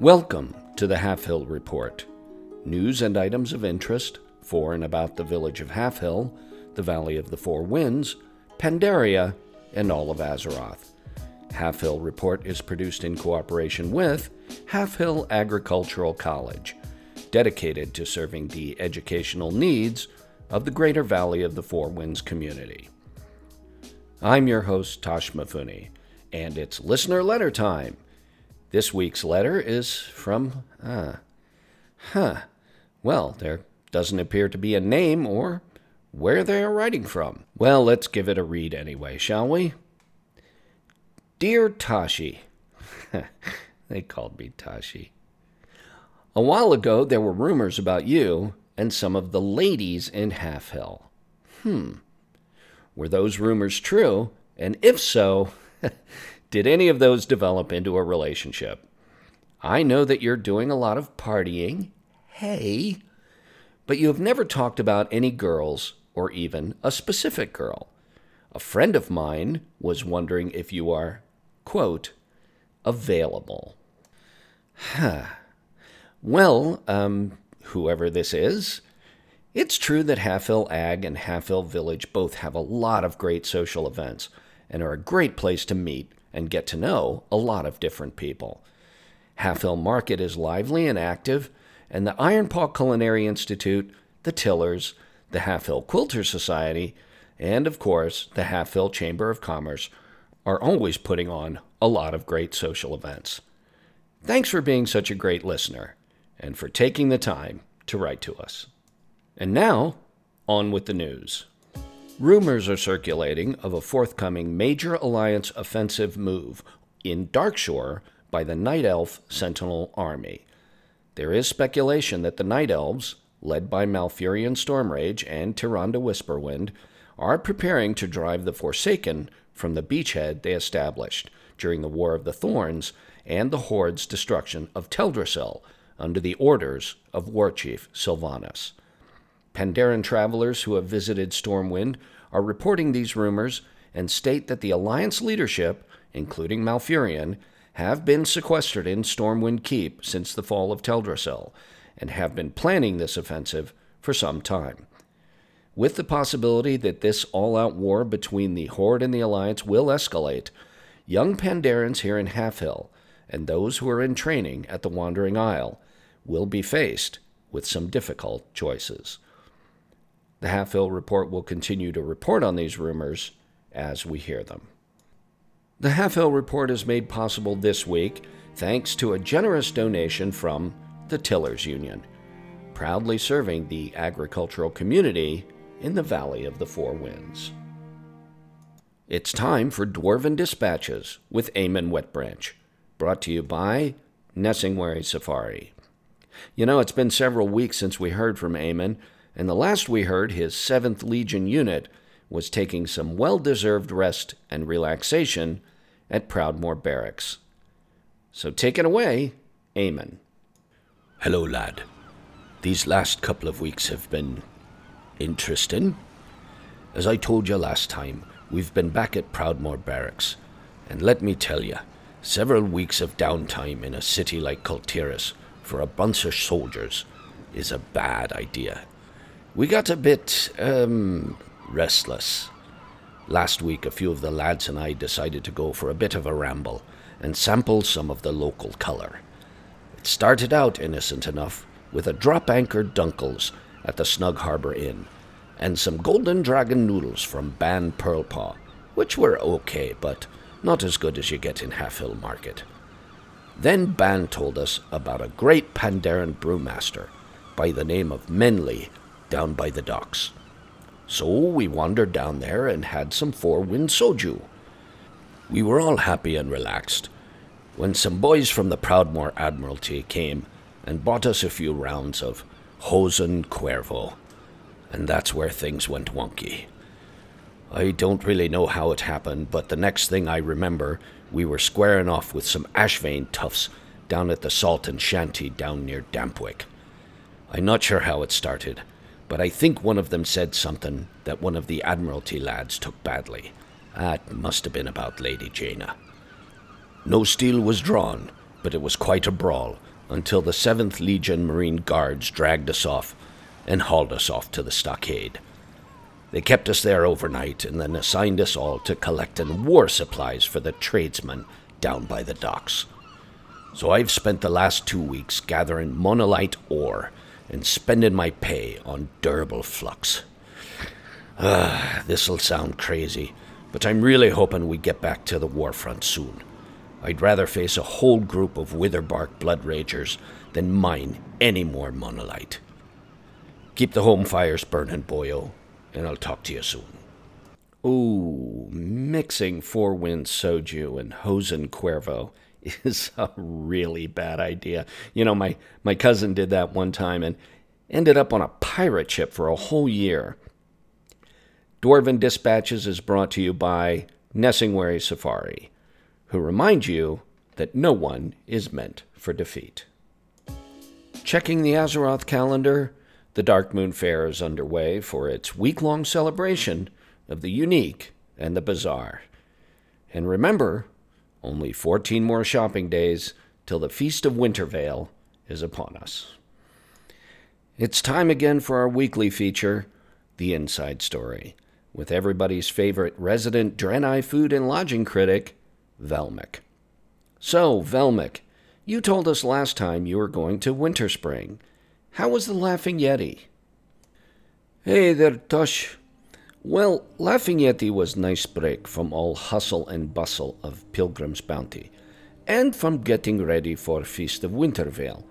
Welcome to the Halfhill Report. News and items of interest for and about the village of Halfhill, the Valley of the Four Winds, Pandaria, and all of Azeroth. Halfhill Report is produced in cooperation with Halfhill Agricultural College, dedicated to serving the educational needs of the Greater Valley of the Four Winds community. I'm your host, Toshmifune, and it's listener letter time. This week's letter is from, ah, huh. Well, there doesn't appear to be a name or where they are writing from. Well, let's give it a read anyway, shall we? Dear Tashi, they called me Tashi. A while ago, there were rumors about you and some of the ladies in Halfhill. Hmm. Were those rumors true? And if so, Did any of those develop into a relationship? I know that you're doing a lot of partying. Hey. But you have never talked about any girls or even a specific girl. A friend of mine was wondering if you are, quote, available. Huh. Well, um, whoever this is, it's true that Halfhill Ag and Halfhill Village both have a lot of great social events and are a great place to meet and get to know a lot of different people. Halfhill Market is lively and active, and the Ironpaw Culinary Institute, the Tillers, the Halfhill Quilter Society, and of course the Halfhill Chamber of Commerce are always putting on a lot of great social events. Thanks for being such a great listener and for taking the time to write to us. And now, on with the news. Rumors are circulating of a forthcoming major alliance offensive move in Darkshore by the Night Elf Sentinel Army. There is speculation that the Night Elves, led by Malfurion Stormrage and Tyrande Whisperwind, are preparing to drive the Forsaken from the beachhead they established during the War of the Thorns and the Horde's destruction of Teldrassil under the orders of War Chief Sylvanas. Pandaren travelers who have visited Stormwind are reporting these rumors and state that the Alliance leadership, including Malfurion, have been sequestered in Stormwind Keep since the fall of Teldrassil and have been planning this offensive for some time. With the possibility that this all out war between the Horde and the Alliance will escalate, young Pandarans here in Halfhill and those who are in training at the Wandering Isle will be faced with some difficult choices. The Halfhill Report will continue to report on these rumors as we hear them. The Halfhill Report is made possible this week thanks to a generous donation from the Tillers Union, proudly serving the agricultural community in the Valley of the Four Winds. It's time for Dwarven Dispatches with Eamon Wetbranch, brought to you by Nesingwary Safari. You know, it's been several weeks since we heard from Eamon, and the last we heard, his 7th Legion unit was taking some well deserved rest and relaxation at Proudmoore Barracks. So take it away, Eamon. Hello, lad. These last couple of weeks have been interesting. As I told you last time, we've been back at Proudmoore Barracks, and let me tell you, several weeks of downtime in a city like Kul Tiras for a bunch of soldiers is a bad idea. We got a bit, um, restless. Last week, a few of the lads and I decided to go for a bit of a ramble and sample some of the local colour. It started out innocent enough with a drop anchored Dunkels at the Snug Harbour Inn and some golden dragon noodles from Ban Pearlpaw, which were okay, but not as good as you get in Halfhill Market. Then Ban told us about a great Pandaren brewmaster by the name of Menly down by the docks. So we wandered down there and had some four wind soju. We were all happy and relaxed when some boys from the Proudmoore Admiralty came and bought us a few rounds of Hozen Cuervo, and that's where things went wonky. I don't really know how it happened, but the next thing I remember, we were squaring off with some Ashvane toughs down at the Salt and Shanty down near Dampwick. I'm not sure how it started, but I think one of them said something that one of the Admiralty lads took badly. That must have been about Lady Jaina. No steel was drawn, but it was quite a brawl until the 7th Legion Marine Guards dragged us off and hauled us off to the stockade. They kept us there overnight and then assigned us all to collecting war supplies for the tradesmen down by the docks. So I've spent the last two weeks gathering monelite ore and spending my pay on durable flux. Ah, this'll sound crazy, but I'm really hoping we get back to the warfront soon. I'd rather face a whole group of witherbark blood ragers than mine any more monelite. Keep the home fires burning, boyo, and I'll talk to you soon. Ooh, mixing Four Winds soju and Hozen Cuervo is a really bad idea. You know, my, my cousin did that one time and ended up on a pirate ship for a whole year. Dwarven Dispatches is brought to you by Nesingwary Safari, who remind you that no one is meant for defeat. Checking the Azeroth calendar, the Darkmoon Faire is underway for its week long celebration of the unique and the bizarre. And remember, only 14 more shopping days till the Feast of Winter Veil is upon us. It's time again for our weekly feature, The Inside Story, with everybody's favorite resident Draenei food and lodging critic, Velmic. So, Velmic, you told us last time you were going to Winterspring. How was the Laughing Yeti? Hey there, Tosh. Well, Laughing Yeti was nice break from all hustle and bustle of Pilgrim's Bounty, and from getting ready for Feast of Winter Veil.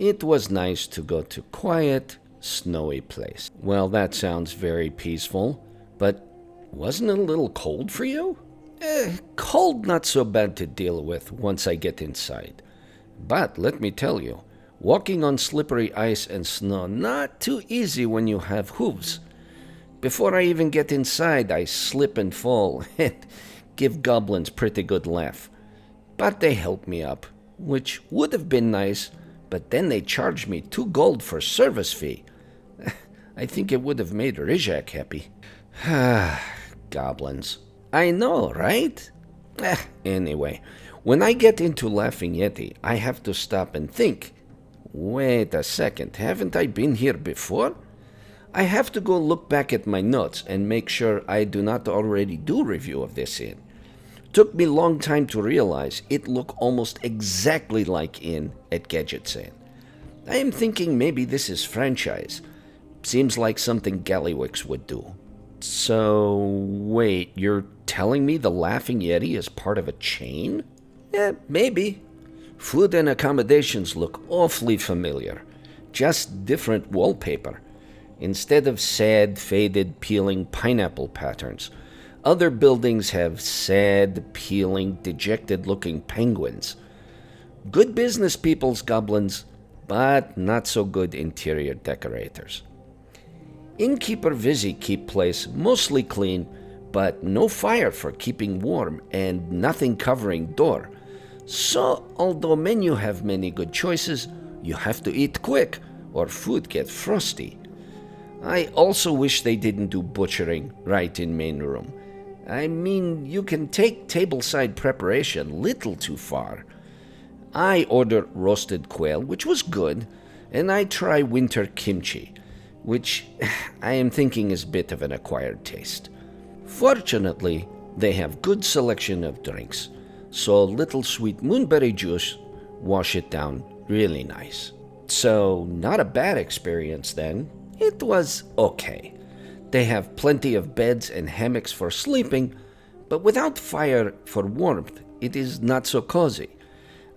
It was nice to go to quiet, snowy place. Well, that sounds very peaceful, but wasn't it a little cold for you? Eh, cold not so bad to deal with once I get inside. But let me tell you, Walking on slippery ice and snow, not too easy when you have hooves. Before I even get inside, I slip and fall and give goblins pretty good laugh. But they help me up, which would have been nice, but then they charged me two gold for service fee. I think it would have made Rizak happy. Ah, goblins. I know, right? Anyway, when I get into Laughing Yeti, I have to stop and think Wait a second, haven't I been here before? I have to go look back at my notes and make sure I do not already do review of this inn. Took me long time to realize it look almost exactly like inn at Gadget's Gadgetzan. I am thinking maybe this is franchise. Seems like something Gallywix would do. So, wait, you're telling me the Laughing Yeti is part of a chain? Yeah, maybe. Food and accommodations look awfully familiar, just different wallpaper. Instead of sad, faded, peeling pineapple patterns, other buildings have sad, peeling, dejected looking penguins. Good business people's goblins, but not so good interior decorators. Innkeeper Vizzie keep place mostly clean, but no fire for keeping warm and nothing covering door. So, although menu have many good choices, you have to eat quick or food get frosty. I also wish they didn't do butchering right in main room. I mean, you can take tableside preparation little too far. I ordered roasted quail, which was good, and I try winter kimchi, which I am thinking is a bit of an acquired taste. Fortunately, they have good selection of drinks so little sweet moonberry juice wash it down really nice. So, not a bad experience then. It was okay. They have plenty of beds and hammocks for sleeping, but without fire for warmth, it is not so cozy.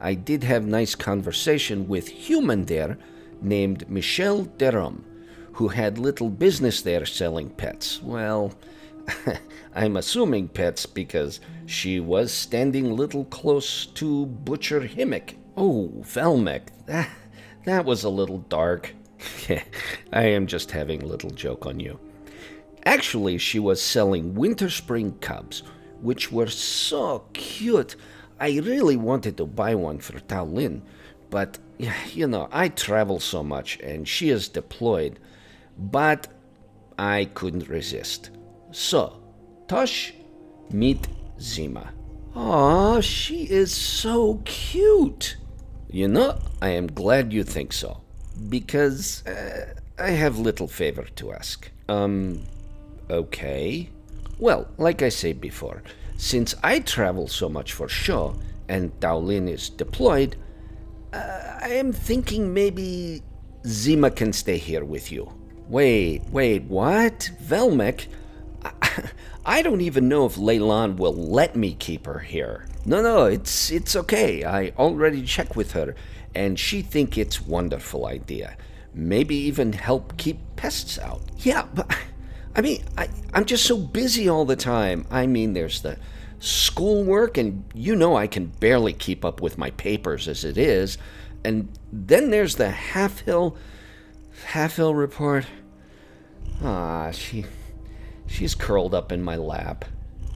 I did have nice conversation with human there named Michel Derum, who had little business there selling pets. Well, I'm assuming pets because she was standing little close to Butcher Himmik. Oh, Velmic, that, that was a little dark. I am just having a little joke on you. Actually, she was selling Winterspring cubs, which were so cute. I really wanted to buy one for Tao Lin, but you know, I travel so much and she is deployed. But I couldn't resist. So, Tosh, meet Zima. Aw, she is so cute. You know, I am glad you think so, because uh, I have little favor to ask. Um, okay. Well, like I said before, since I travel so much for show and Daolin is deployed, uh, I am thinking maybe Zima can stay here with you. Wait, wait, what? Velmic? I, I don't even know if Leylan will let me keep her here. No, no, it's it's okay. I already checked with her, and she think it's wonderful idea. Maybe even help keep pests out. Yeah, but I mean, I, I'm just so busy all the time. I mean, there's the schoolwork, and you know I can barely keep up with my papers as it is. And then there's the Halfhill, Half Hill report. Ah, she, she's curled up in my lap.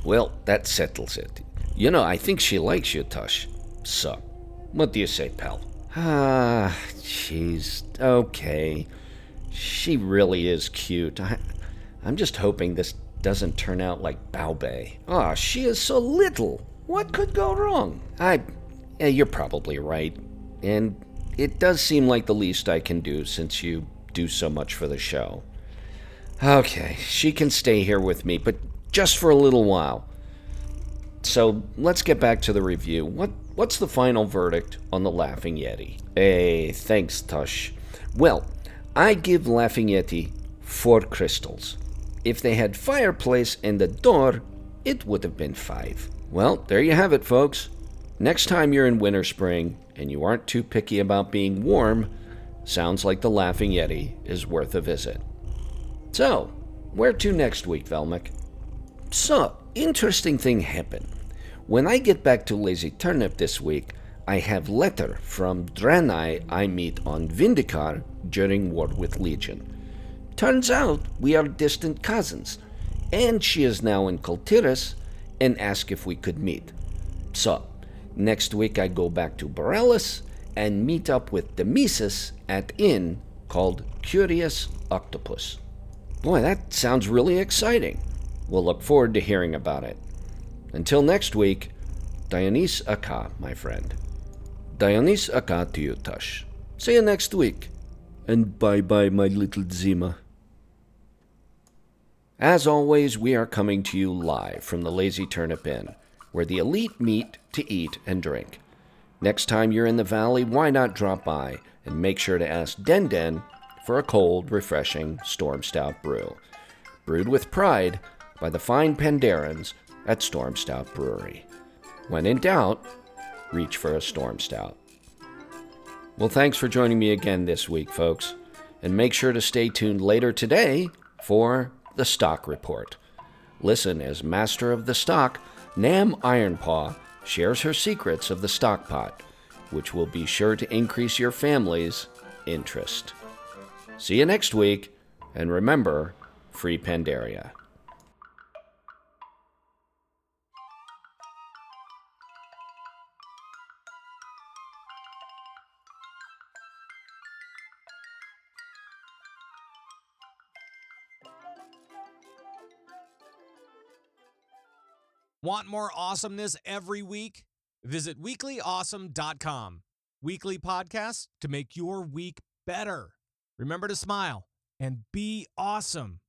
Well, that settles it. You know, I think she likes you, Tush. So, what do you say, pal? Ah, jeez. Okay. She really is cute. I, I'm just hoping this doesn't turn out like Bao Bei. Ah, she is so little. What could go wrong? I. Yeah, you're probably right. And it does seem like the least I can do since you do so much for the show. Okay, she can stay here with me, but just for a little while. So let's get back to the review. What what's the final verdict on the Laughing Yeti? Hey, thanks, Tush. Well, I give Laughing Yeti four crystals. If they had fireplace and a door, it would have been five. Well, there you have it, folks. Next time you're in Winterspring and you aren't too picky about being warm, sounds like the Laughing Yeti is worth a visit. So, where to next week, Velmic? So, interesting thing happened. When I get back to Lazy Turnip this week, I have letter from Draenei I meet on Vindicaar during War with Legion. Turns out we are distant cousins, and she is now in Kul Tiras and asked if we could meet. So, next week I go back to Boralus and meet up with Demesis at inn called Curious Octopus. Boy, that sounds really exciting. We'll look forward to hearing about it. Until next week, Dionys Aka, my friend. Dionys you, Tush. See you next week. And bye bye, my little Zima. As always, we are coming to you live from the Lazy Turnip Inn, where the elite meet to eat and drink. Next time you're in the valley, why not drop by and make sure to ask Den Den for a cold, refreshing Stormstout brew, brewed with pride by the fine Pandarans at Stormstout Brewery. When in doubt, reach for a Stormstout. Well, thanks for joining me again this week, folks, and make sure to stay tuned later today for the Stock Report. Listen as Master of the Stock, Nam Ironpaw, shares her secrets of the stockpot, which will be sure to increase your family's interest. See you next week, and remember, free Pandaria. Want more awesomeness every week? Visit weeklyawesome.com. Weekly podcasts to make your week better. Remember to smile and be awesome.